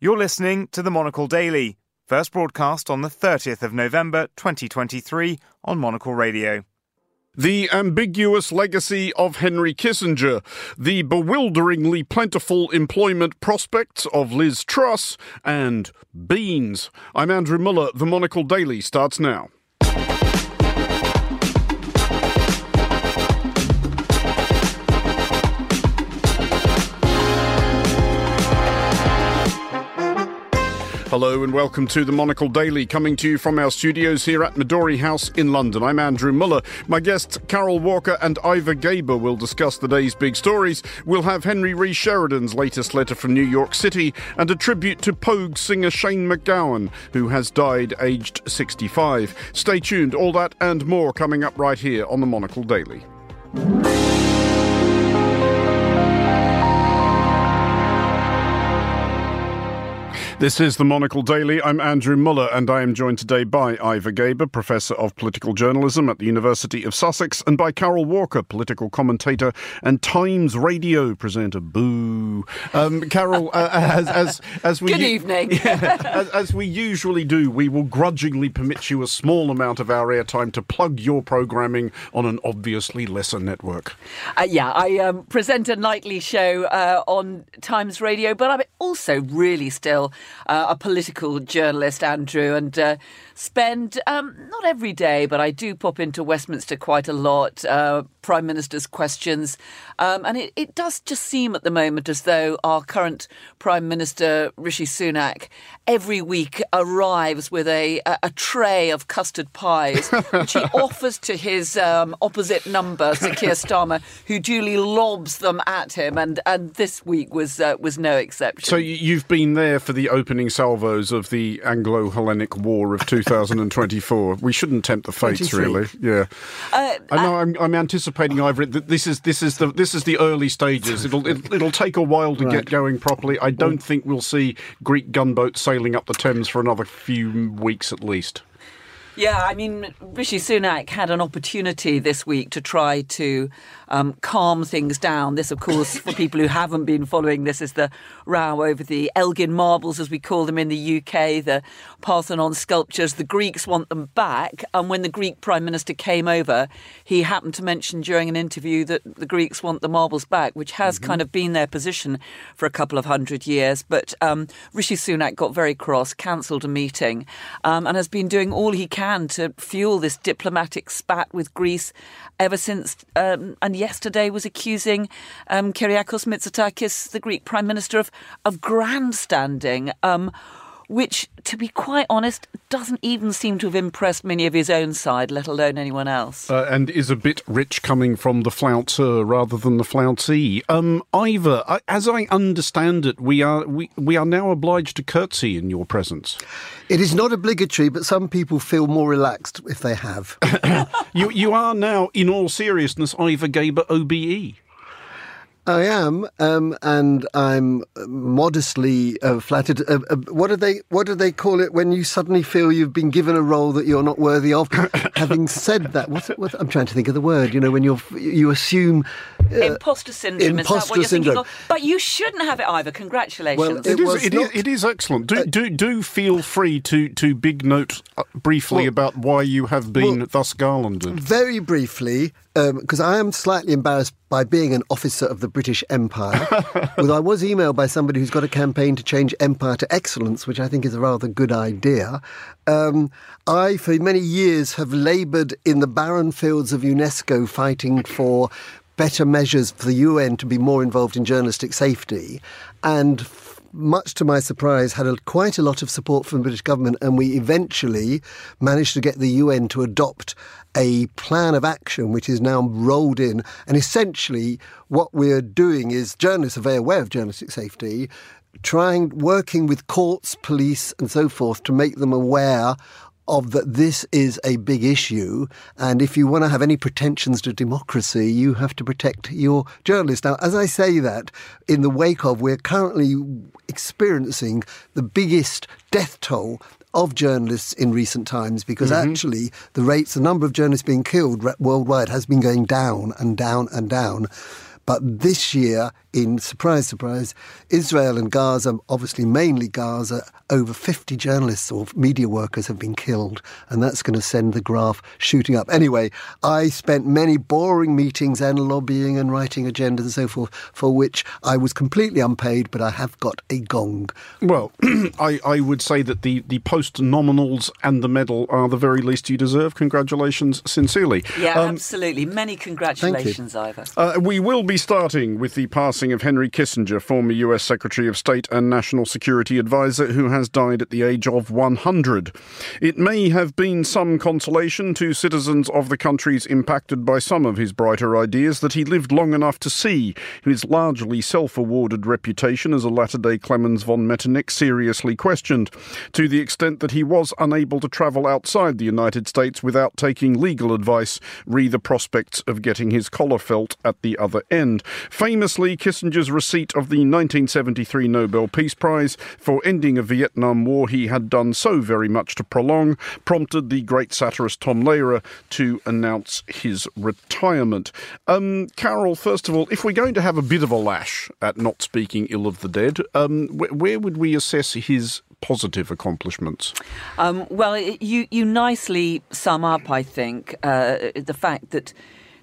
You're listening to the Monocle Daily, first broadcast on the 30th of November 2023 on Monocle Radio. The ambiguous legacy of Henry Kissinger, the bewilderingly plentiful employment prospects of Liz Truss, and beans. I'm Andrew Mueller. The Monocle Daily starts now. Hello and welcome to the Monocle Daily, coming to you from our studios here at Midori House in London. I'm Andrew Mueller. My guests, Carole Walker and Ivor Gaber, will discuss the day's big stories. We'll have Henry Rees Sheridan's latest letter from New York City and a tribute to Pogue singer Shane MacGowan, who has died aged 65. Stay tuned, all that and more coming up right here on the Monocle Daily. This is the Monocle Daily. I'm Andrew Mueller, and I am joined today by Ivor Gaber, Professor of Political Journalism at the University of Sussex, and by Carole Walker, political commentator and Times Radio presenter. Boo. Um, Carole, uh, as, as, as we Good evening. Yeah, as, as we usually do, we will grudgingly permit you a small amount of our airtime to plug your programming on an obviously lesser network. Uh, yeah, I um, present a nightly show uh, on Times Radio, but I'm also really still uh, a political journalist, Andrew, and uh, spend um, not every day, but I do pop into Westminster quite a lot. Uh, Prime Minister's questions, um, and it, it does just seem at the moment as though our current Prime Minister Rishi Sunak every week arrives with a, a, a tray of custard pies, which he offers to his um, opposite number, Sir Keir Starmer, who duly lobs them at him, and, and this week was uh, was no exception. So you've been there for the opening salvos of the Anglo-Hellenic War of 2024. we shouldn't tempt the fates, 23. really. Yeah, Uh, I know. I'm, I'm anticipating, Ivor. that This is this is the this is the early stages. It'll it, it'll take a while to get going properly. I don't think we'll see Greek gunboats up the Thames for another few weeks at least. Yeah, I mean, Rishi Sunak had an opportunity this week to try to um, calm things down. This, of course, for people who haven't been following this, is the row over the Elgin marbles, as we call them in the UK, the Parthenon sculptures. The Greeks want them back. And when the Greek Prime Minister came over, he happened to mention during an interview that the Greeks want the marbles back, which has kind of been their position for a couple of hundred years. But um, Rishi Sunak got very cross, cancelled a meeting, um, and has been doing all he can to fuel this diplomatic spat with Greece ever since. Um, and yesterday was accusing um, Kyriakos Mitsotakis, the Greek Prime Minister, of, of grandstanding. Um, which, to be quite honest, doesn't even seem to have impressed many of his own side, let alone anyone else. Uh, and is a bit rich coming from the flouncer rather than the flouncey. Um, Ivor, I, as I understand it, we are we, we are now obliged to curtsy in your presence. It is not obligatory, but some people feel more relaxed if they have. You you are now, in all seriousness, Ivor Gaber OBE. I am, um, and I'm modestly uh, flattered. Uh, uh, what do they What do they call it when you suddenly feel you've been given a role that you're not worthy of? Having said that, what's, what, I'm trying to think of the word. You know, when you're you assume. Uh, imposter syndrome, is that imposter what you're syndrome. of? But you shouldn't have it either. Congratulations. Well, It It is, was it, is, not- it is excellent. Do, do, do feel free to, to big note uh, briefly Well- about why you have been well- thus garlanded. Very briefly, because I am slightly embarrassed by being an officer of the British Empire. Although I was emailed by somebody who's got a campaign to change empire to excellence, which I think is a rather good idea. Um, I, for many years, have laboured in the barren fields of UNESCO fighting for better measures for the UN to be more involved in journalistic safety. And much to my surprise, had a, quite a lot of support from the British government, and we eventually managed to get the UN to adopt a plan of action which is now rolled in. And essentially, what we're doing is journalists are very aware of journalistic safety, trying, working with courts, police, and so forth to make them aware of that this is a big issue and if you want to have any pretensions to democracy you have to protect your journalists. Now as i say that in the wake of we're currently experiencing the biggest death toll of journalists in recent times because mm-hmm. actually the rates the number of journalists being killed worldwide has been going down and down and down. But this year in surprise, surprise, Israel and Gaza, obviously mainly Gaza, over 50 journalists or media workers have been killed, and that's going to send the graph shooting up. Anyway, I spent many boring meetings and lobbying and writing agendas and so forth, for which I was completely unpaid, but I have got a gong. Well, I, I would say that the, the post nominals and the medal are the very least you deserve. Congratulations, sincerely. Yeah, um, absolutely. Many congratulations, Ivor. Uh, we will be starting with the passing of Henry Kissinger, former US Secretary of State and National Security Advisor, who has died at the age of 100. It may have been some consolation to citizens of the countries impacted by some of his brighter ideas that he lived long enough to see his largely self awarded reputation as a latter day Clemens von Metternich seriously questioned, to the extent that he was unable to travel outside the United States without taking legal advice, re the prospects of getting his collar felt at the other end. Famously, Kissinger's receipt of the 1973 Nobel Peace Prize for ending a Vietnam War he had done so very much to prolong prompted the great satirist Tom Lehrer to announce his retirement. Um, Carole, first of all, if we're going to have a bit of a lash at not speaking ill of the dead, um, wh- where would we assess his positive accomplishments? Um, well, you you nicely sum up, I think, uh, the fact that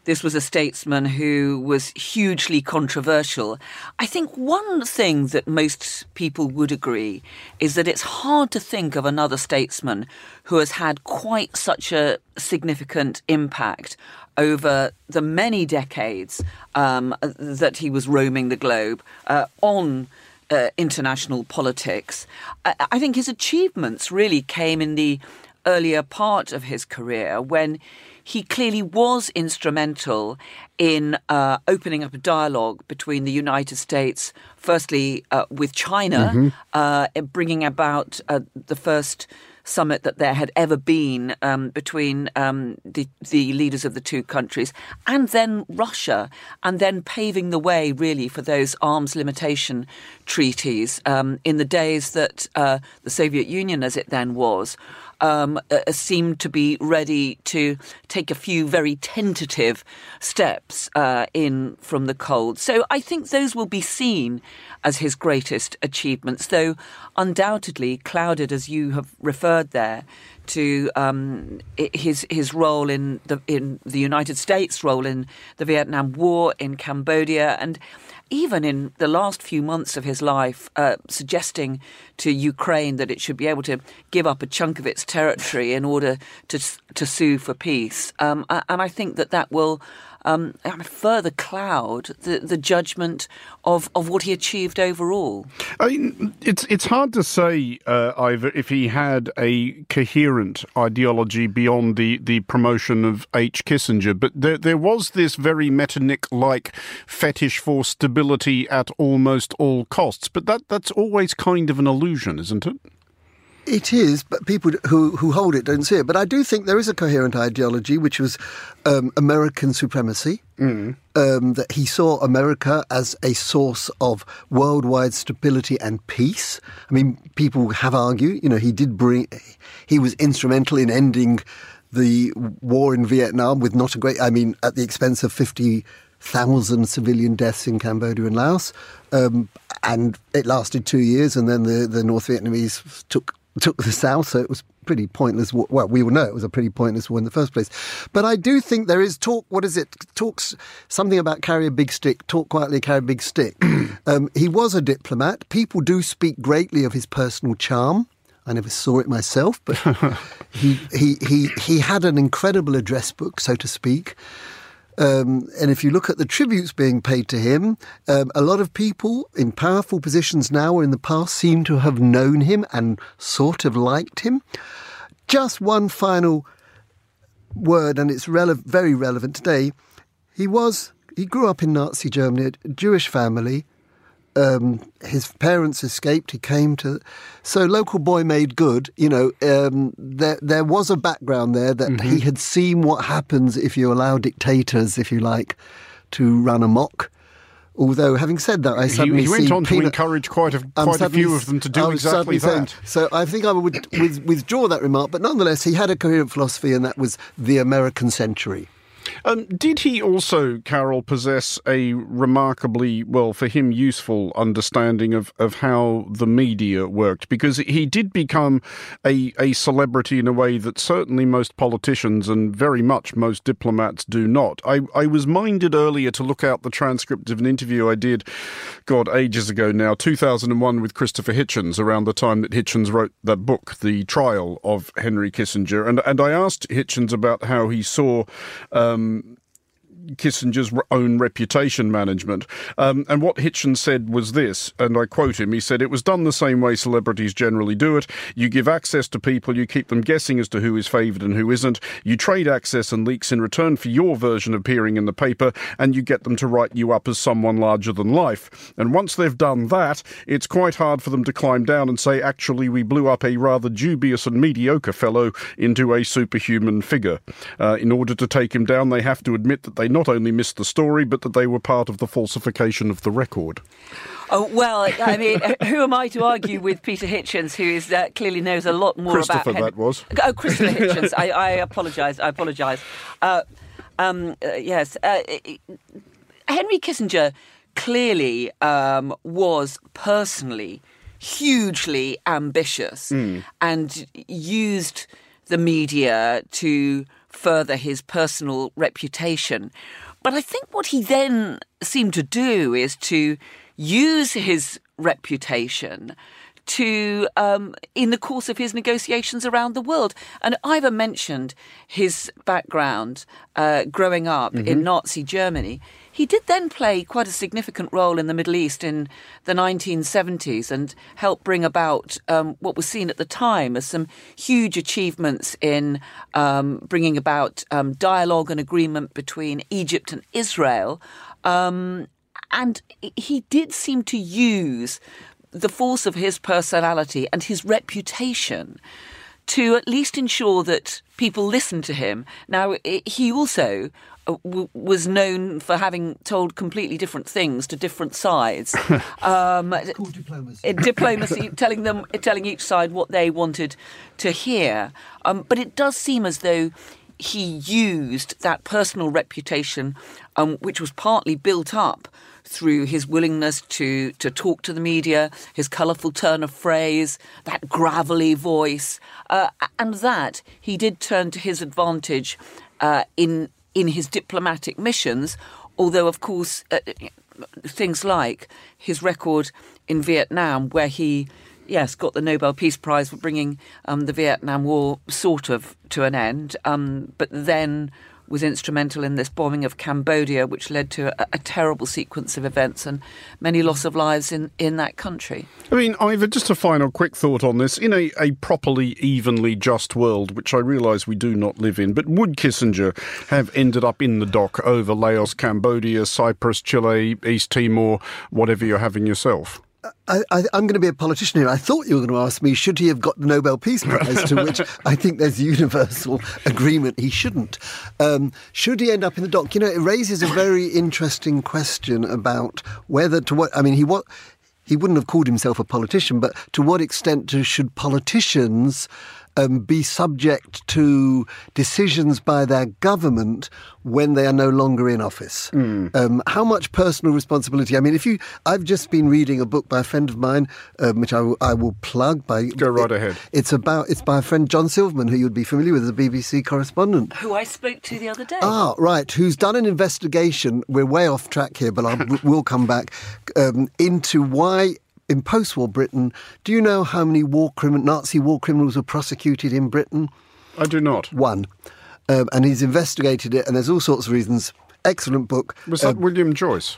this was a statesman who was hugely controversial. I think one thing that most people would agree is that it's hard to think of another statesman who has had quite such a significant impact over the many decades um, that he was roaming the globe uh, on. Uh, international politics. I, I think his achievements really came in the earlier part of his career when he clearly was instrumental in uh, opening up a dialogue between the United States, firstly uh, with China, mm-hmm. uh, bringing about uh, the first summit that there had ever been um, between um, the, the leaders of the two countries, and then Russia, and then paving the way really for those arms limitation treaties um, in the days that uh, the Soviet Union, as it then was, um, uh, seemed to be ready to take a few very tentative steps uh, in from the cold. So I think those will be seen as his greatest achievements, though undoubtedly clouded, as you have referred there, to um, his his role in the in the United States role in the Vietnam War in Cambodia and even in the last few months of his life, uh, suggesting to Ukraine that it should be able to give up a chunk of its territory in order to to sue for peace. Um, and I think that that will um, further cloud the, the judgment of, of what he achieved overall. I mean, it's it's hard to say, uh, Ivor, if he had a coherent ideology beyond the, the promotion of H. Kissinger, but there, there was this very Metternich-like fetish for stability at almost all costs. But that that's always kind of an illusion, isn't it? It is, but people who, who hold it don't see it. But I do think there is a coherent ideology, which was um, American supremacy. Mm. Um, that he saw America as a source of worldwide stability and peace. I mean, people have argued, you know, he did bring, he was instrumental in ending the war in Vietnam with not a great, I mean, at the expense of 50,000 civilian deaths in Cambodia and Laos. Um, and it lasted two years, and then the, the North Vietnamese took took the South, so it was pretty pointless. Well, we all know it was a pretty pointless war in the first place. But I do think there is talk. What is it? Talks something about carry a big stick. Talk quietly, carry a big stick. um, he was a diplomat. People do speak greatly of his personal charm. I never saw it myself, but he, he, he, he had an incredible address book, so to speak. Um, and if you look at the tributes being paid to him, um, a lot of people in powerful positions now or in the past seem to have known him and sort of liked him. Just one final word, and it's rele- very relevant today. He was he grew up in Nazi Germany, a Jewish family um, his parents escaped. He came to, so local boy made good. You know, um, there there was a background there that mm-hmm. he had seen what happens if you allow dictators, if you like, to run amok. Although, having said that, I suddenly he, he went on to encourage quite a quite a few of them to do exactly that. Saying, so I think I would with, withdraw that remark. But nonetheless, he had a coherent philosophy, and that was the American century. Um, did he also, Carole, possess a remarkably, well, for him, useful understanding of, of how the media worked? Because he did become a, a celebrity in a way that certainly most politicians and very much most diplomats do not. I, I was minded earlier to look out the transcript of an interview I did, God, ages ago now, 2001 with Christopher Hitchens, around the time that Hitchens wrote that book, The Trial of Henry Kissinger. And, and I asked Hitchens about how he saw. Um, um, Kissinger's own reputation management. Um, and what Hitchens said was this, and I quote him he said, It was done the same way celebrities generally do it. You give access to people, you keep them guessing as to who is favoured and who isn't. You trade access and leaks in return for your version appearing in the paper, and you get them to write you up as someone larger than life. And once they've done that, it's quite hard for them to climb down and say, Actually, we blew up a rather dubious and mediocre fellow into a superhuman figure. Uh, in order to take him down, they have to admit that they not only missed the story, but that they were part of the falsification of the record. Oh well, I mean, who am I to argue with Peter Hitchens, who is uh, clearly knows a lot more Christopher, about Christopher, that was. Oh, Christopher Hitchens. I, I apologise. I apologise. Uh, um, uh, yes, uh, Henry Kissinger clearly um, was personally hugely ambitious mm. and used the media to further his personal reputation. But I think what he then seemed to do is to use his reputation to um, in the course of his negotiations around the world. And Ivor mentioned his background uh, growing up mm-hmm. in Nazi Germany. He did then play quite a significant role in the Middle East in the 1970s and helped bring about um, what was seen at the time as some huge achievements in um, bringing about um, dialogue and agreement between Egypt and Israel. Um, and he did seem to use the force of his personality and his reputation to at least ensure that people listened to him. Now, he also uh, was known for having told completely different things to different sides. Um, diplomacy. diplomacy, telling them, telling each side what they wanted to hear. Um, but it does seem as though he used that personal reputation, um, which was partly built up through his willingness to, to talk to the media, his colourful turn of phrase, that gravelly voice, uh, and that he did turn to his advantage uh, in in his diplomatic missions. Although, of course, uh, things like his record in Vietnam, where he yes, got the Nobel Peace Prize for bringing um, the Vietnam War sort of to an end, um, but then was instrumental in this bombing of Cambodia, which led to a, a, terrible sequence of events and many loss of lives in, in that country. I mean, Ivor, just a final quick thought on this. In a, a properly, evenly just world, which I realise we do not live in, but would Kissinger have ended up in the dock over Laos, Cambodia, Cyprus, Chile, East Timor, whatever you're having yourself? I, am going to be a politician here. I thought you were going to ask me, should he have got the Nobel Peace Prize? to which I think there's universal agreement he shouldn't. Um, should he end up in the dock? You know, it raises a very interesting question about whether to what. I mean, he what he wouldn't have called himself a politician, but to what extent should politicians um, be subject to decisions by their government when they are no longer in office. Mm. Um, how much personal responsibility? I mean, if you, I've just been reading a book by a friend of mine, um, which I, w- I will plug. By go right it, ahead. It's about it's by a friend John Silverman, who you'd be familiar with, as a BBC correspondent, who I spoke to the other day. Ah, right. Who's done an investigation? We're way off track here, but I will come back um, into why in post-war Britain, do you know how many war crimin- Nazi war criminals were prosecuted in Britain? I do not. One. Um, and he's investigated it, and there's all sorts of reasons. Excellent book. Was that um, William Joyce?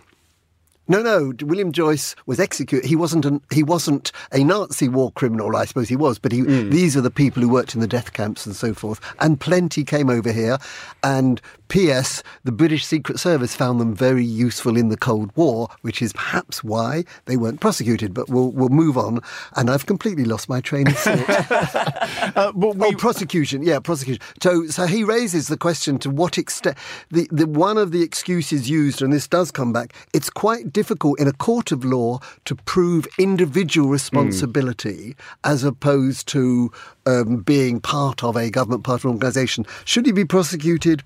No, no. William Joyce was executed. He wasn't an, he wasn't a Nazi war criminal. I suppose he was, but he, mm. these are the people who worked in the death camps and so forth. And plenty came over here. And P.S. The British Secret Service found them very useful in the Cold War, which is perhaps why they weren't prosecuted. But we'll we'll move on. And I've completely lost my train of thought. uh, we, oh, prosecution. Yeah, prosecution. So so he raises the question to what extent the, the one of the excuses used, and this does come back. It's quite difficult in a court of law to prove individual responsibility mm. as opposed to um, being part of a government, part of an organisation. Should he be prosecuted?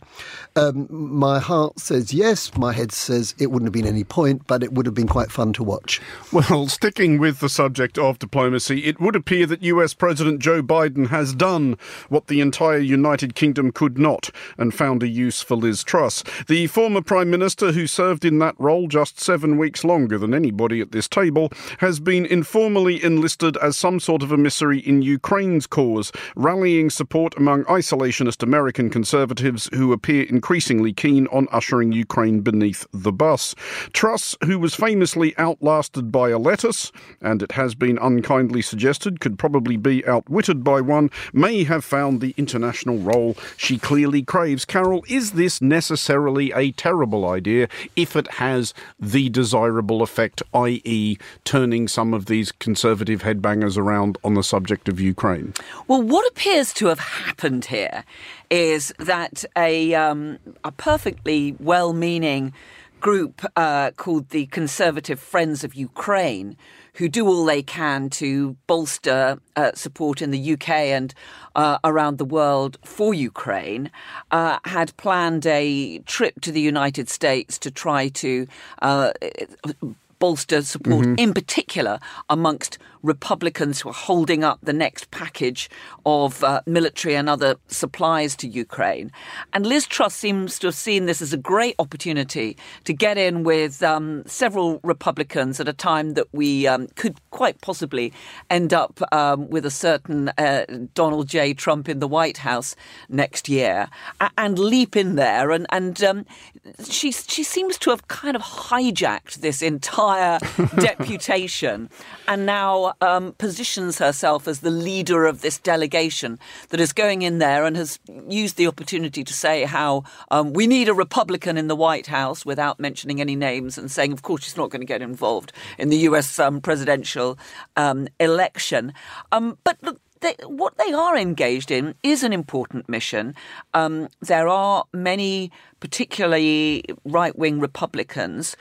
Um, my heart says yes, my head says it wouldn't have been any point, but it would have been quite fun to watch. Well, sticking with the subject of diplomacy, it would appear that US President Joe Biden has done what the entire United Kingdom could not and found a use for Liz Truss. The former Prime Minister, who served in that role just seven weeks longer than anybody at this table, has been informally enlisted as some sort of emissary in Ukraine's cause, rallying support among isolationist American conservatives who appear increasingly keen on ushering Ukraine beneath the bus. Truss, who was famously outlasted by a lettuce, and it has been unkindly suggested could probably be outwitted by one, may have found the international role she clearly craves. Carole, is this necessarily a terrible idea if it has the desirable effect, i.e., turning some of these conservative headbangers around on the subject of Ukraine? Well, what appears to have happened here is that a, um, a perfectly well meaning group uh, called the Conservative Friends of Ukraine, who do all they can to bolster uh, support in the UK and uh, around the world for Ukraine, uh, had planned a trip to the United States to try to uh, bolster support, mm-hmm. in particular amongst Republicans who are holding up the next package of uh, military and other supplies to Ukraine. And Liz Truss seems to have seen this as a great opportunity to get in with um, several Republicans at a time that we um, could quite possibly end up um, with a certain uh, Donald J. Trump in the White House next year and leap in there. And, and um, she, she seems to have kind of hijacked this entire deputation and now um, positions herself as the leader of this delegation that is going in there and has used the opportunity to say how um, we need a Republican in the White House without mentioning any names and saying, of course, she's not going to get involved in the US um, presidential um, election. Um, but look, they, what they are engaged in is an important mission. Um, there are many, particularly right wing Republicans,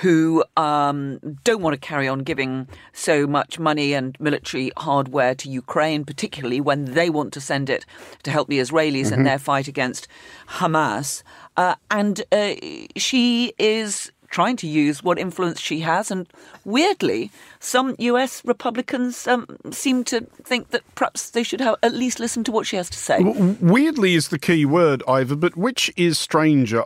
who um, don't want to carry on giving so much money and military hardware to Ukraine, particularly when they want to send it to help the Israelis mm-hmm. in their fight against Hamas. Uh, and uh, she is trying to use what influence she has. And weirdly, some US Republicans um, seem to think that perhaps they should have, at least listen to what she has to say. Weirdly is the key word, Ivor, but which is stranger?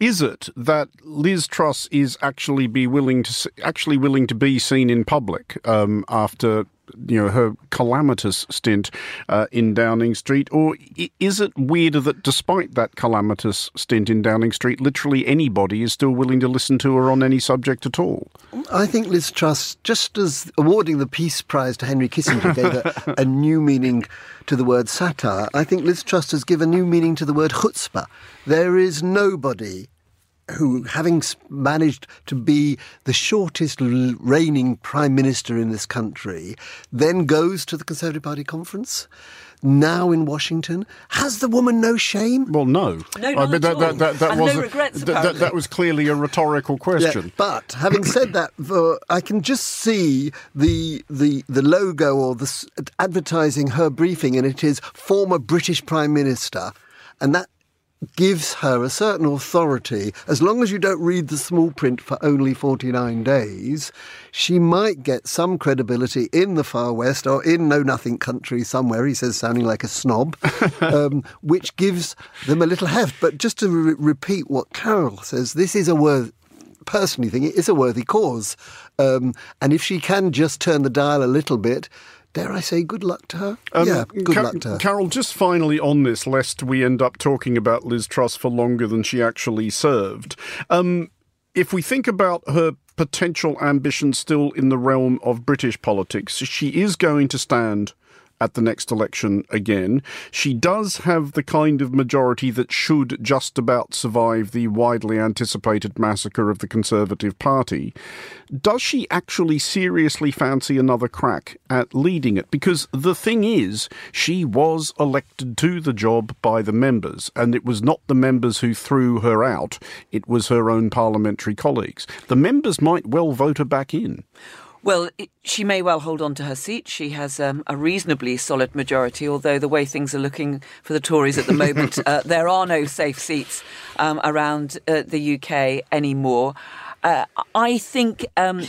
Is it that Liz Truss is actually be willing to actually willing to be seen in public um, after you know her calamitous stint uh, in Downing Street, or is it weirder that despite that calamitous stint in Downing Street, literally anybody is still willing to listen to her on any subject at all? I think Liz Truss, just as awarding the Peace Prize to Henry Kissinger gave a, a new meaning to the word satire, I think Liz Truss has given a new meaning to the word chutzpah. There is nobody who, having managed to be the shortest reigning prime minister in this country, then goes to the Conservative Party conference now in Washington. Has the woman no shame? Well, no. No, I mean, that, that, that, that, was no regrets, that, that, was clearly a rhetorical question. Yeah, but having said that, I can just see the the the logo or the advertising her briefing, and it is former British Prime Minister, and that gives her a certain authority. As long as you don't read the small print for only 49 days, she might get some credibility in the far west or in know nothing country somewhere, he says, sounding like a snob, um, which gives them a little heft. But just to re- repeat what Carole says, this is a worth. Personally, think it is a worthy cause, um, and if she can just turn the dial a little bit, dare I say, good luck to her? Um, yeah, good Car- luck to her. Carole, just finally on this, lest we end up talking about Liz Truss for longer than she actually served. Um, if we think about her potential ambition still in the realm of British politics, she is going to stand at the next election again. She does have the kind of majority that should just about survive the widely anticipated massacre of the Conservative Party. Does she actually seriously fancy another crack at leading it? Because the thing is, she was elected to the job by the members, and it was not the members who threw her out, it was her own parliamentary colleagues. The members might well vote her back in. Well, it, she may well hold on to her seat. She has um, a reasonably solid majority, although the way things are looking for the Tories at the moment, uh, there are no safe seats um, around uh, the UK anymore. Uh, I think um,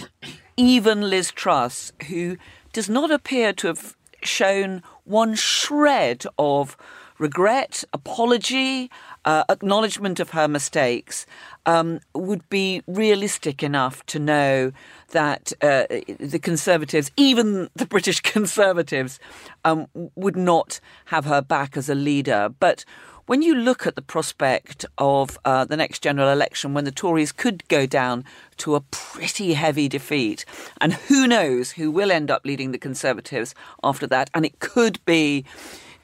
even Liz Truss, who does not appear to have shown one shred of regret, apology, uh, acknowledgement of her mistakes, um, would be realistic enough to know that uh, the Conservatives, even the British Conservatives, um, would not have her back as a leader. But when you look at the prospect of uh, the next general election, when the Tories could go down to a pretty heavy defeat, and who knows who will end up leading the Conservatives after that, and it could be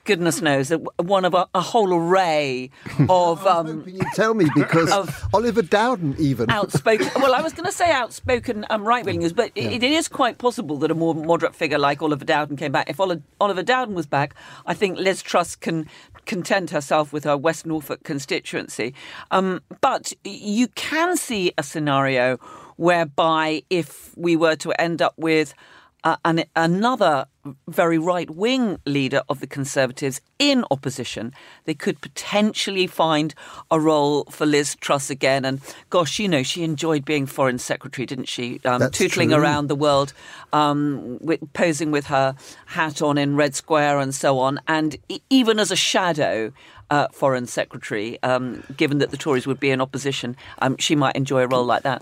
goodness knows, that one of a, a whole array of. Um, you tell me because of Oliver Dowden even outspoken. well, I was going to say outspoken um, right wingers, but yeah. it, it is quite possible that a more moderate figure like Oliver Dowden came back. If Oliver Dowden was back, I think Liz Truss can content herself with her West Norfolk constituency. Um, but you can see a scenario whereby if we were to end up with uh, an, another very right wing leader of the Conservatives in opposition, they could potentially find a role for Liz Truss again. And gosh, you know, she enjoyed being Foreign Secretary, didn't she? Um, tootling true. around the world, um, with, posing with her hat on in Red Square and so on. And even as a shadow, uh, Foreign Secretary, um, given that the Tories would be in opposition, um, she might enjoy a role like that.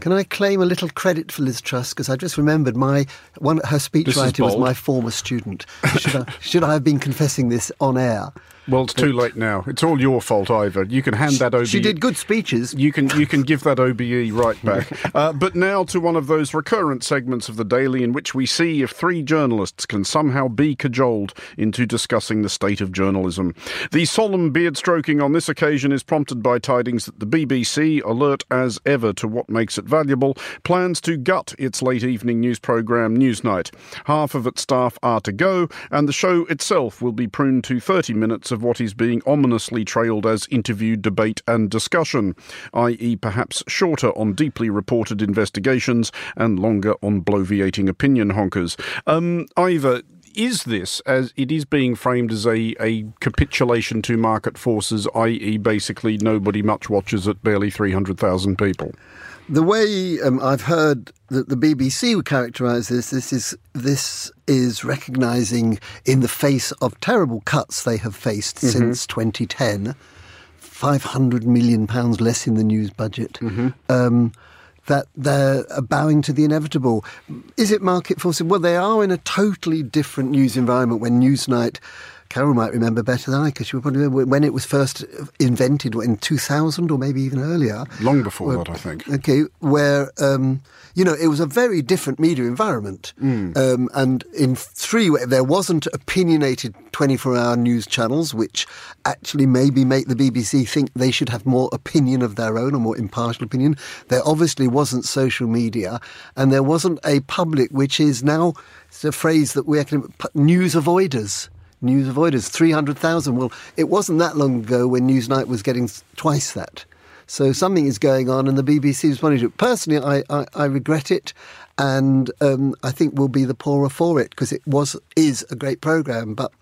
Can I claim a little credit for Liz Truss? Because I just remembered my one her speechwriter was my former student. Should I, should I have been confessing this on air? Well, it's too late now. It's all your fault, Ivor. You can hand that OBE. She did good speeches. You can you can give that OBE right back. uh, but now to one of those recurrent segments of the Daily in which we see if three journalists can somehow be cajoled into discussing the state of journalism. The solemn beard stroking on this occasion is prompted by tidings that the BBC, alert as ever to what makes it valuable, plans to gut its late evening news programme Newsnight. Half of its staff are to go, and the show itself will be pruned to 30 minutes of what is being ominously trailed as interview, debate, and discussion, i.e., perhaps shorter on deeply reported investigations and longer on bloviating opinion honkers. Um, is this as it is being framed as a, a capitulation to market forces, i.e., basically nobody much watches it, barely 300,000 people? The way um, I've heard that the BBC would characterise this, this is this is recognising in the face of terrible cuts they have faced mm-hmm. since 2010, 500 million pounds less in the news budget. Mm-hmm. Um, that they're bowing to the inevitable. Is it market forces? Well, they are in a totally different news environment when Newsnight Carole might remember better than I, because she would probably remember when it was first invented in 2000 or maybe even earlier. Long before where, that, I think. Okay, where, um, you know, it was a very different media environment. Mm. Um, and in three, there wasn't opinionated 24 hour news channels, which actually maybe make the BBC think they should have more opinion of their own or more impartial opinion. There obviously wasn't social media, and there wasn't a public, which is now it's a phrase that we news avoiders news avoiders, 300,000. Well, it wasn't that long ago when Newsnight was getting twice that. So something is going on, and the BBC is responding to it. Personally, I, I, I regret it, and um, I think we'll be the poorer for it because it was is a great program. But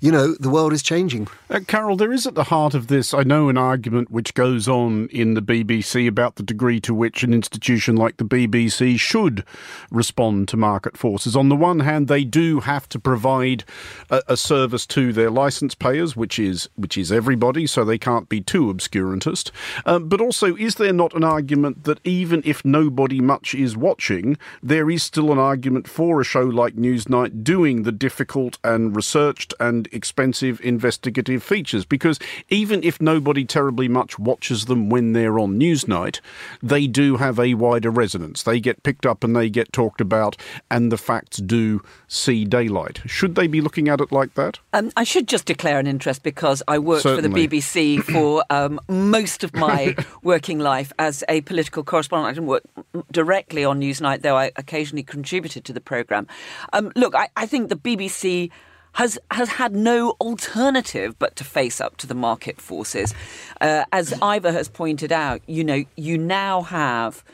you know, the world is changing. Uh, Carole, there is at the heart of this, I know, an argument which goes on in the BBC about the degree to which an institution like the BBC should respond to market forces. On the one hand, they do have to provide a, a service to their licence payers, which is which is everybody, so they can't be too obscurantist. Uh, but also, is there not an argument that even if nobody much is watching, there is still an argument for a show like Newsnight doing the difficult and researched and expensive investigative features because even if nobody terribly much watches them when they're on Newsnight, they do have a wider resonance. They get picked up and they get talked about, and the facts do see daylight. Should they be looking at it like that? Um, I should just declare an interest because I worked Certainly. for the BBC for um, most of my working life as a political correspondent. I didn't work directly on Newsnight, though I occasionally contributed to the programme. Um, look, I, I think the BBC has has had no alternative but to face up to the market forces. Uh, as Ivor has pointed out, you know, you now have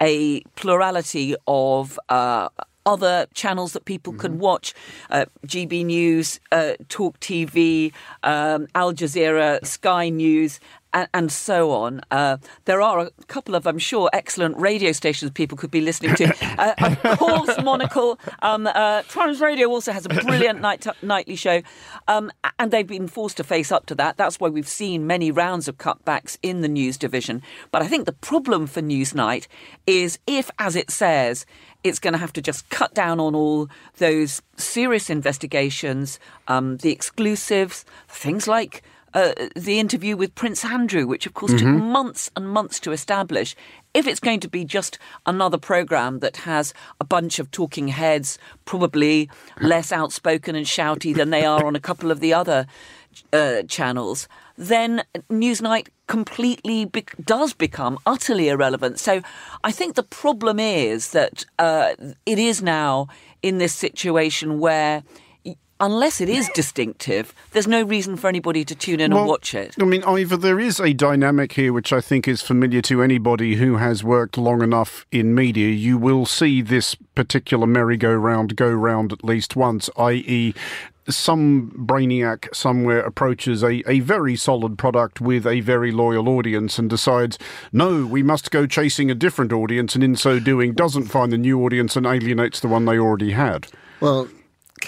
a plurality of uh, other channels that people mm-hmm. can watch uh, GB News, uh, Talk TV, um, Al Jazeera, Sky News, and, and so on. Uh, there are a couple of, I'm sure, excellent radio stations people could be listening to. Uh, of course, Monocle. Um, uh, Times Radio also has a brilliant night t- nightly show, um, and they've been forced to face up to that. That's why we've seen many rounds of cutbacks in the news division. But I think the problem for Newsnight is if, as it says, it's going to have to just cut down on all those serious investigations, um, the exclusives, things like uh, the interview with Prince Andrew, which of course mm-hmm. took months and months to establish. If it's going to be just another programme that has a bunch of talking heads, probably less outspoken and shouty than they are on a couple of the other uh, channels, then Newsnight completely be- does become utterly irrelevant. So I think the problem is that uh, it is now in this situation where unless it is distinctive, there's no reason for anybody to tune in well, and watch it. I mean, either there is a dynamic here which I think is familiar to anybody who has worked long enough in media. You will see this particular merry-go-round go round at least once, i.e., some brainiac somewhere approaches a, a very solid product with a very loyal audience and decides, no, we must go chasing a different audience, and in so doing, doesn't find the new audience and alienates the one they already had. Well,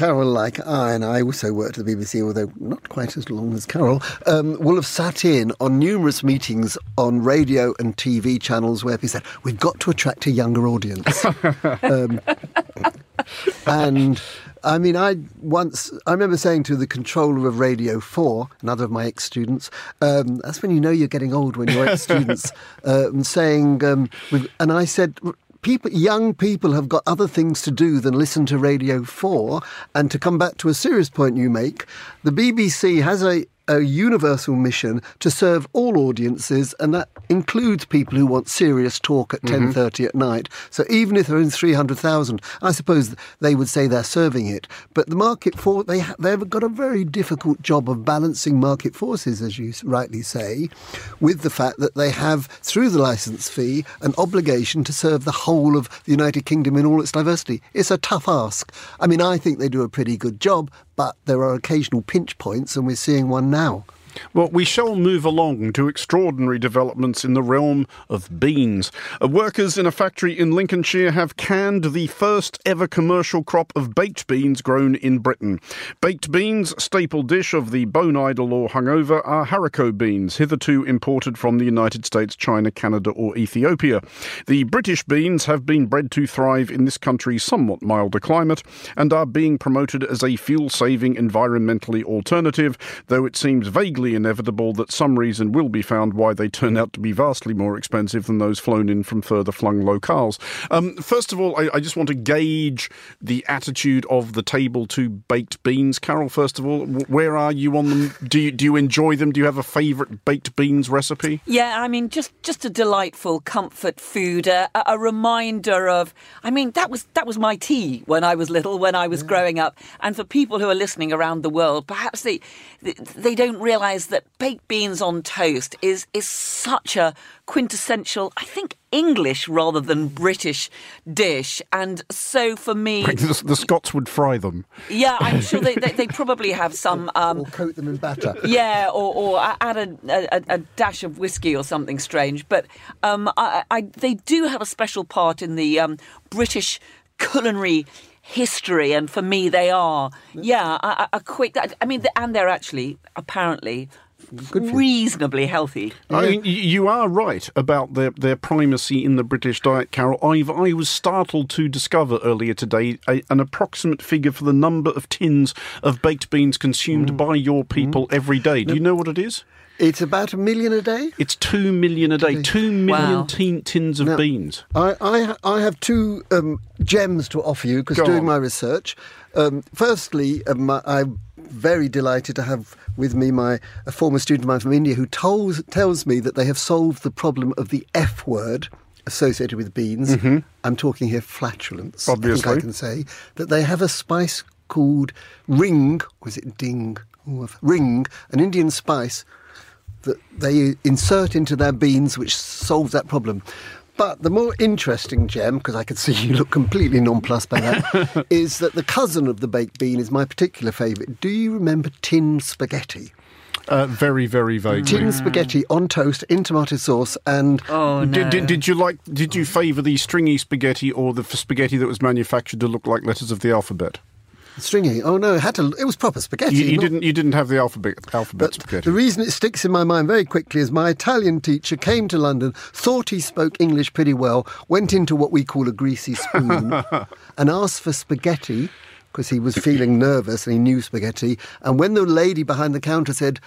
Carole, like I, and I also worked at the BBC, although not quite as long as Carole, um, will have sat in on numerous meetings on radio and TV channels where people said, we've got to attract a younger audience. um, and I mean, I once, I remember saying to the controller of Radio 4, another of my ex students, um, that's when you know you're getting old when you're ex students, uh, saying, um, and I said, people, young people have got other things to do than listen to Radio 4. And to come back to a serious point you make, the BBC has a a universal mission to serve all audiences, and that includes people who want serious talk at mm-hmm. 10.30 at night. So even if they're in 300,000, I suppose they would say they're serving it. But the market for they ha- they've got a very difficult job of balancing market forces, as you rightly say, with the fact that they have, through the licence fee, an obligation to serve the whole of the United Kingdom in all its diversity. It's a tough ask. I mean, I think they do a pretty good job, but there are occasional pinch points, and we're seeing one now. Well, we shall move along to extraordinary developments in the realm of beans. Uh, workers in a factory in Lincolnshire have canned the first ever commercial crop of baked beans grown in Britain. Baked beans, staple dish of the bone idle or hungover, are haricot beans, hitherto imported from the United States, China, Canada, or Ethiopia. The British beans have been bred to thrive in this country's somewhat milder climate and are being promoted as a fuel saving, environmentally alternative, though it seems vaguely inevitable that some reason will be found why they turn out to be vastly more expensive than those flown in from further flung locales. Um, first of all, I, I, just want to gauge the attitude of the table to baked beans. Carole, first of all, where are you on them? Do you, do you enjoy them? Do you have a favourite baked beans recipe? Yeah, I mean, just just a delightful comfort food, a, a reminder of. I mean, that was that was my tea when I was little, when I was yeah. growing up. And for people who are listening around the world, perhaps they they don't realise realise that baked beans on toast is is such a quintessential, I think, English rather than British dish. And so for me. The, the Scots would fry them. Yeah, I'm sure they, they, they probably have some. Um, or coat them in batter. Yeah, or, or add a, a, a, dash of whiskey or something strange. But um, I, I, they do have a special part in the um, British culinary history, and for me, they are, yeah, a, a quick. I mean, and they're actually apparently reasonably healthy. I mean, you are right about their, their primacy in the British diet, Carole. i I was startled to discover earlier today a, an approximate figure for the number of tins of baked beans consumed mm. by your people mm. every day. Do you know what it is? It's about a million a day. It's two million a day. Two million wow. tin, tins of now, beans. I, I, I have two um, gems to offer you because doing on. my research. Um, firstly, um, I'm very delighted to have with me my a former student of mine from India who tells tells me that they have solved the problem of the F word associated with beans. Mm-hmm. I'm talking here flatulence. Obviously, I, I can say that they have a spice called ring, Was it ding? Ooh, ring, an Indian spice that they insert into their beans, which solves that problem. But the more interesting gem, because I could see you look completely nonplussed by that, is that the cousin of the baked bean is my particular favourite. Do you remember tin spaghetti? Uh, very, very vaguely. Tin spaghetti on toast in tomato sauce and Oh no! Did, did, did you like? Did you favour the stringy spaghetti or the spaghetti that was manufactured to look like letters of the alphabet? Stringy. Oh no, it had to. It was proper spaghetti. You, you not- didn't. You didn't have the alphabet alphabet spaghetti. the reason it sticks in my mind very quickly is my Italian teacher came to London, thought he spoke English pretty well, went into what we call a greasy spoon, and asked for spaghetti because he was feeling nervous and he knew spaghetti. And when the lady behind the counter said,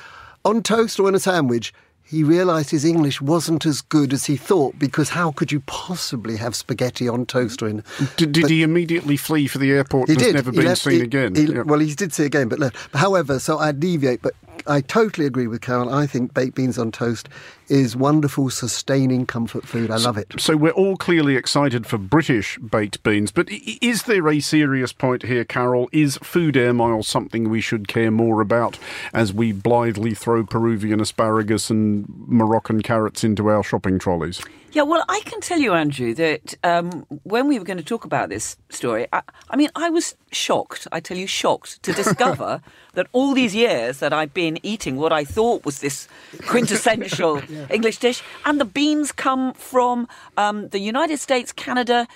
on toast or on a sandwich, he realised his English wasn't as good as he thought because how could you possibly have spaghetti on toast or in. did did he immediately flee for the airport He and did. never He been left- seen he- again? he- Yeah. Well, he did see again, but left. However, so I deviate, but I totally agree with Carol. I think baked beans on toast is wonderful, sustaining comfort food. I love it. So we're all clearly excited for British baked beans, but is there a serious point here, Carol? Is food air miles something we should care more about as we blithely throw Peruvian asparagus and Moroccan carrots into our shopping trolleys? Yeah, well, I can tell you, Andrew, that um, when we were going to talk about this story, I, I mean, I was shocked, I tell you, shocked to discover that all these years that I've been eating what I thought was this quintessential English dish, and the beans come from um, the United States, Canada,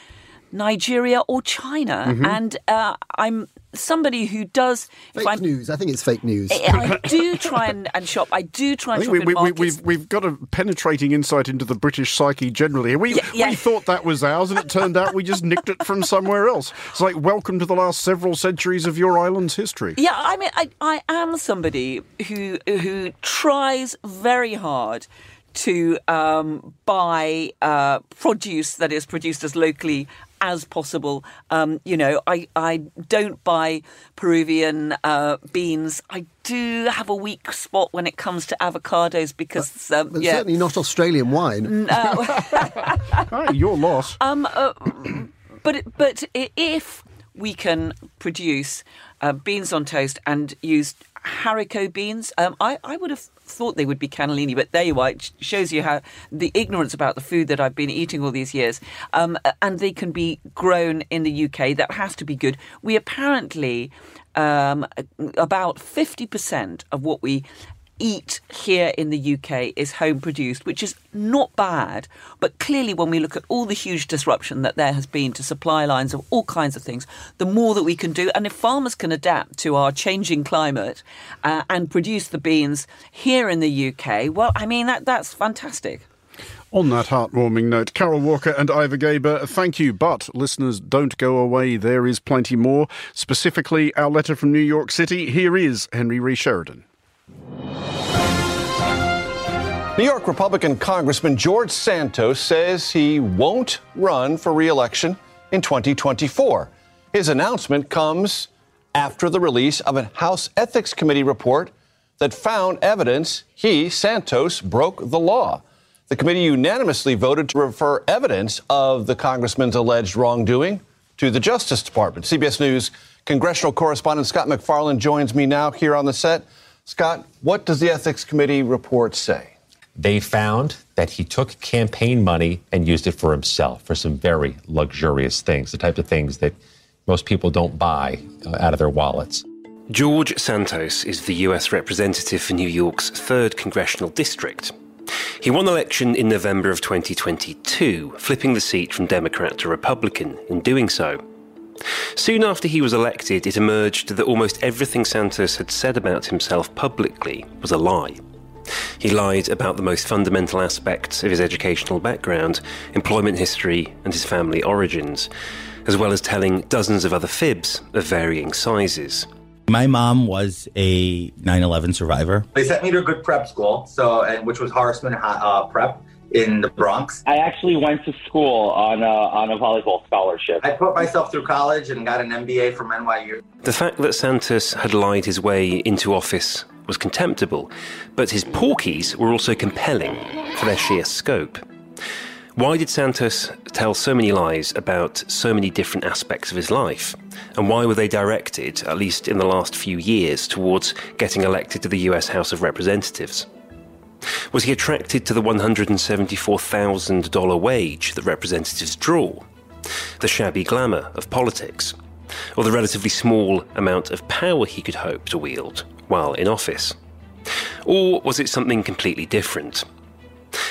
Nigeria, or China. And uh, I'm somebody who does. Fake I'm, news. I think it's fake news. I do try and, and shop. I do try and shop we, in we, we, markets. we've we've got a penetrating insight into the British psyche generally. We Yeah, yeah. we thought that was ours, and it turned out we just nicked it from somewhere else. It's like welcome to the last several centuries of your island's history. Yeah, I mean, I, I am somebody who who tries very hard to um, buy uh, produce that is produced as locally as possible. Um, you know, I, I don't buy Peruvian uh, beans. I do have a weak spot when it comes to avocados because, um, yeah. certainly not Australian wine. Hey, your loss. Um, uh, but but if we can produce uh, beans on toast and used haricot beans, um, I, I would have thought they would be cannellini, but there you are. It shows you how the ignorance about the food that I've been eating all these years. Um, and they can be grown in the UK. That has to be good. We apparently um, about fifty percent of what we eat here in the UK is home produced, which is not bad. But clearly, when we look at all the huge disruption that there has been to supply lines of all kinds of things, the more that we can do, and if farmers can adapt to our changing climate uh, and produce the beans here in the UK, well, I mean, that, that's fantastic. On that heartwarming note, Carol Walker and Ivor Gaber, thank you. But listeners, don't go away. There is plenty more. Specifically, our letter from New York City. Here is Henry Ree Sheridan. New York Republican Congressman George Santos says he won't run for reelection in 2024. His announcement comes after the release of a House Ethics Committee report that found evidence he, Santos, broke the law. The committee unanimously voted to refer evidence of the congressman's alleged wrongdoing to the Justice Department. CBS News congressional correspondent Scott McFarland joins me now here on the set. Scott, what does the Ethics Committee report say? They found that he took campaign money and used it for himself for some very luxurious things, the type of things that most people don't buy uh, out of their wallets. George Santos is the US representative for New York's 3rd congressional district. He won election in November of 2022, flipping the seat from Democrat to Republican in doing so. Soon after he was elected, it emerged that almost everything Santos had said about himself publicly was a lie. He lied about the most fundamental aspects of his educational background, employment history, and his family origins, as well as telling dozens of other fibs of varying sizes. My mom was a 9 11 survivor. They sent me to a good prep school, so and which was Horseman uh, Prep in the Bronx. I actually went to school on a, on a volleyball scholarship. I put myself through college and got an MBA from NYU. The fact that Santos had lied his way into office was contemptible, but his porkies were also compelling for their sheer scope. Why did Santos tell so many lies about so many different aspects of his life? And why were they directed, at least in the last few years, towards getting elected to the US House of Representatives? Was he attracted to the $174,000 wage that representatives draw? The shabby glamour of politics? Or the relatively small amount of power he could hope to wield while in office? Or was it something completely different?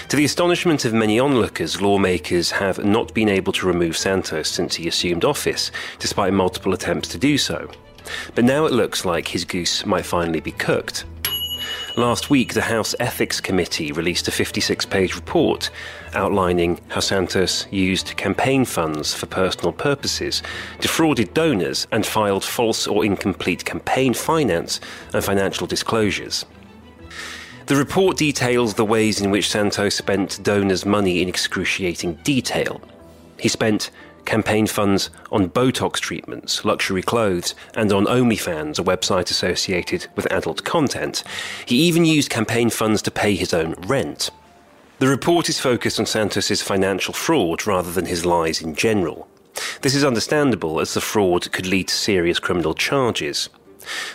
To the astonishment of many onlookers, lawmakers have not been able to remove Santos since he assumed office, despite multiple attempts to do so. But now it looks like his goose might finally be cooked. Last week, the House Ethics Committee released a 56 page report outlining how Santos used campaign funds for personal purposes, defrauded donors, and filed false or incomplete campaign finance and financial disclosures. The report details the ways in which Santos spent donors' money in excruciating detail. He spent campaign funds on Botox treatments, luxury clothes, and on OnlyFans, a website associated with adult content. He even used campaign funds to pay his own rent. The report is focused on Santos's financial fraud rather than his lies in general. This is understandable as the fraud could lead to serious criminal charges.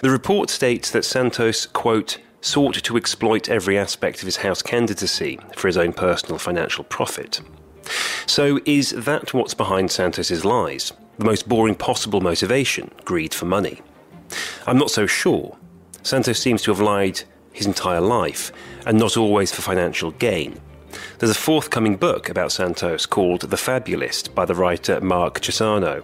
The report states that Santos, quote, sought to exploit every aspect of his House candidacy for his own personal financial profit. So, is that what's behind Santos's lies? The most boring possible motivation greed for money? I'm not so sure. Santos seems to have lied his entire life, and not always for financial gain. There's a forthcoming book about Santos called The Fabulist by the writer Mark Chesano.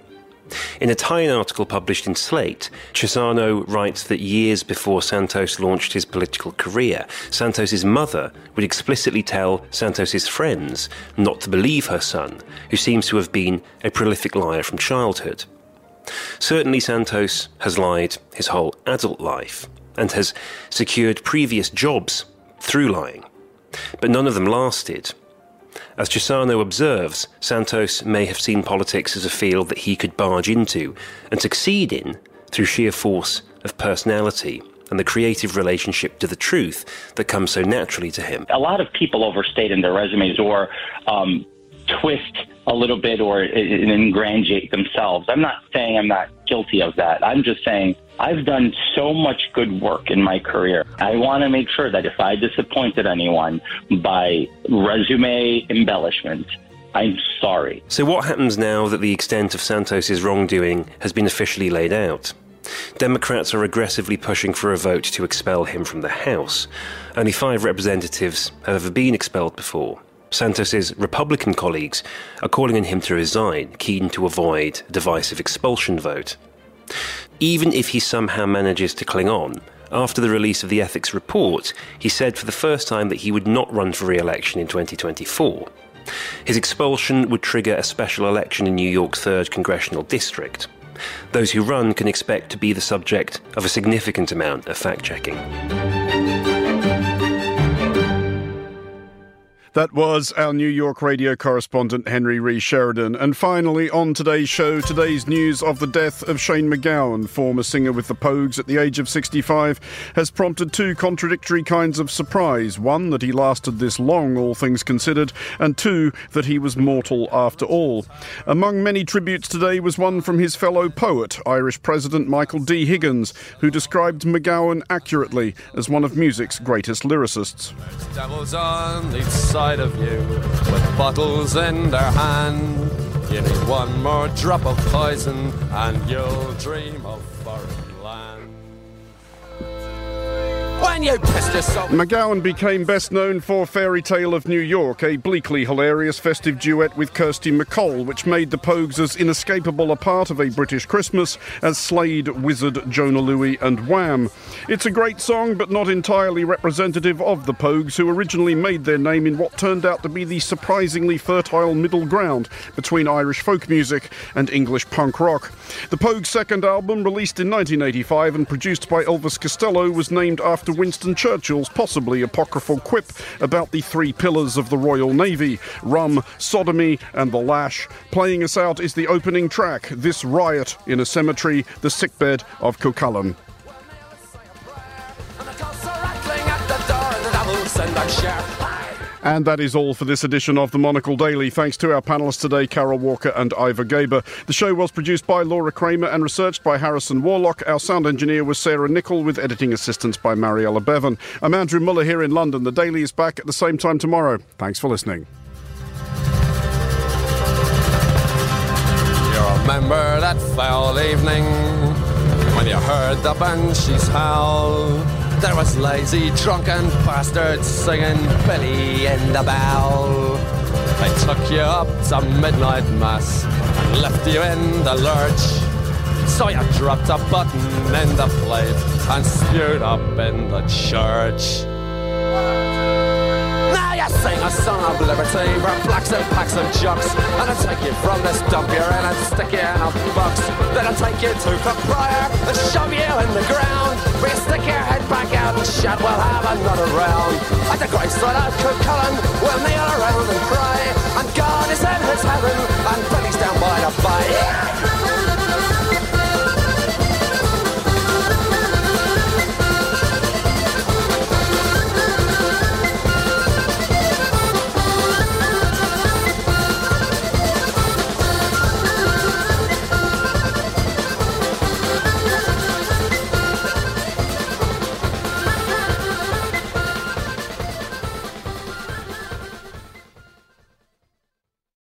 In a tie-in article published in Slate, Chesano writes that years before Santos launched his political career, Santos's mother would explicitly tell Santos's friends not to believe her son, who seems to have been a prolific liar from childhood. Certainly, Santos has lied his whole adult life and has secured previous jobs through lying, but none of them lasted. As Chesano observes, Santos may have seen politics as a field that he could barge into and succeed in through sheer force of personality and the creative relationship to the truth that comes so naturally to him. A lot of people overstate in their resumes or um, twist a little bit or ingratiate themselves. I'm not saying I'm not guilty of that. I'm just saying I've done so much good work in my career. I want to make sure that if I disappointed anyone by resume embellishment, I'm sorry. So, what happens now that the extent of Santos's wrongdoing has been officially laid out? Democrats are aggressively pushing for a vote to expel him from the House. Only five representatives have ever been expelled before. Santos's Republican colleagues are calling on him to resign, keen to avoid a divisive expulsion vote. Even if he somehow manages to cling on, after the release of the ethics report, he said for the first time that he would not run for re election in 2024. His expulsion would trigger a special election in New York's 3rd Congressional District. Those who run can expect to be the subject of a significant amount of fact checking. That was our New York radio correspondent Henry Rees Sheridan. And finally, on today's show, today's news of the death of Shane McGowan, former singer with the Pogues at the age of 65, has prompted two contradictory kinds of surprise. One, that he lasted this long, all things considered, and two, that he was mortal after all. Among many tributes today was one from his fellow poet, Irish President Michael D. Higgins, who described McGowan accurately as one of music's greatest lyricists side of you with bottles in their hand. You need one more drop of poison and you'll dream of land. MacGowan became best known for Fairy Tale of New York, a bleakly hilarious festive duet with Kirsty MacColl, which made the Pogues as inescapable a part of a British Christmas as Slade, Wizard, Jona Lewie, and Wham. It's a great song, but not entirely representative of the Pogues, who originally made their name in what turned out to be the surprisingly fertile middle ground between Irish folk music and English punk rock. The Pogues' second album, released in 1985 and produced by Elvis Costello, was named after Winston Churchill's possibly apocryphal quip about the three pillars of the Royal Navy rum, sodomy, and the lash. Playing us out is the opening track, This Riot in a Cemetery, the Sickbed of Cuchulainn. And that is all for this edition of the Monocle Daily. Thanks to our panellists today, Carol Walker and Ivor Gaber. The show was produced by Laura Kramer and researched by Harrison Warlock. Our sound engineer was Sarah Nichol with editing assistance by Mariella Bevan. I'm Andrew Muller here in London. The Daily is back at the same time tomorrow. Thanks for listening. You remember that foul evening when you heard the banshees howl? There was lazy, drunken bastards singing Billy in the Bell. They took you up to midnight mass and left you in the lurch. So you dropped a button in the plate and spewed up in the church. You sing a song of liberty for blacks and packs and jocks. And I'll take you from this dump in and stick you in a box. Then I'll take you to Cockbriar and shove you in the ground. We stick your head back out and shout, we'll have another round. At the graveside of Cook Cullen, we'll kneel around and cry. And God is in his heaven and Billy's down by the bay.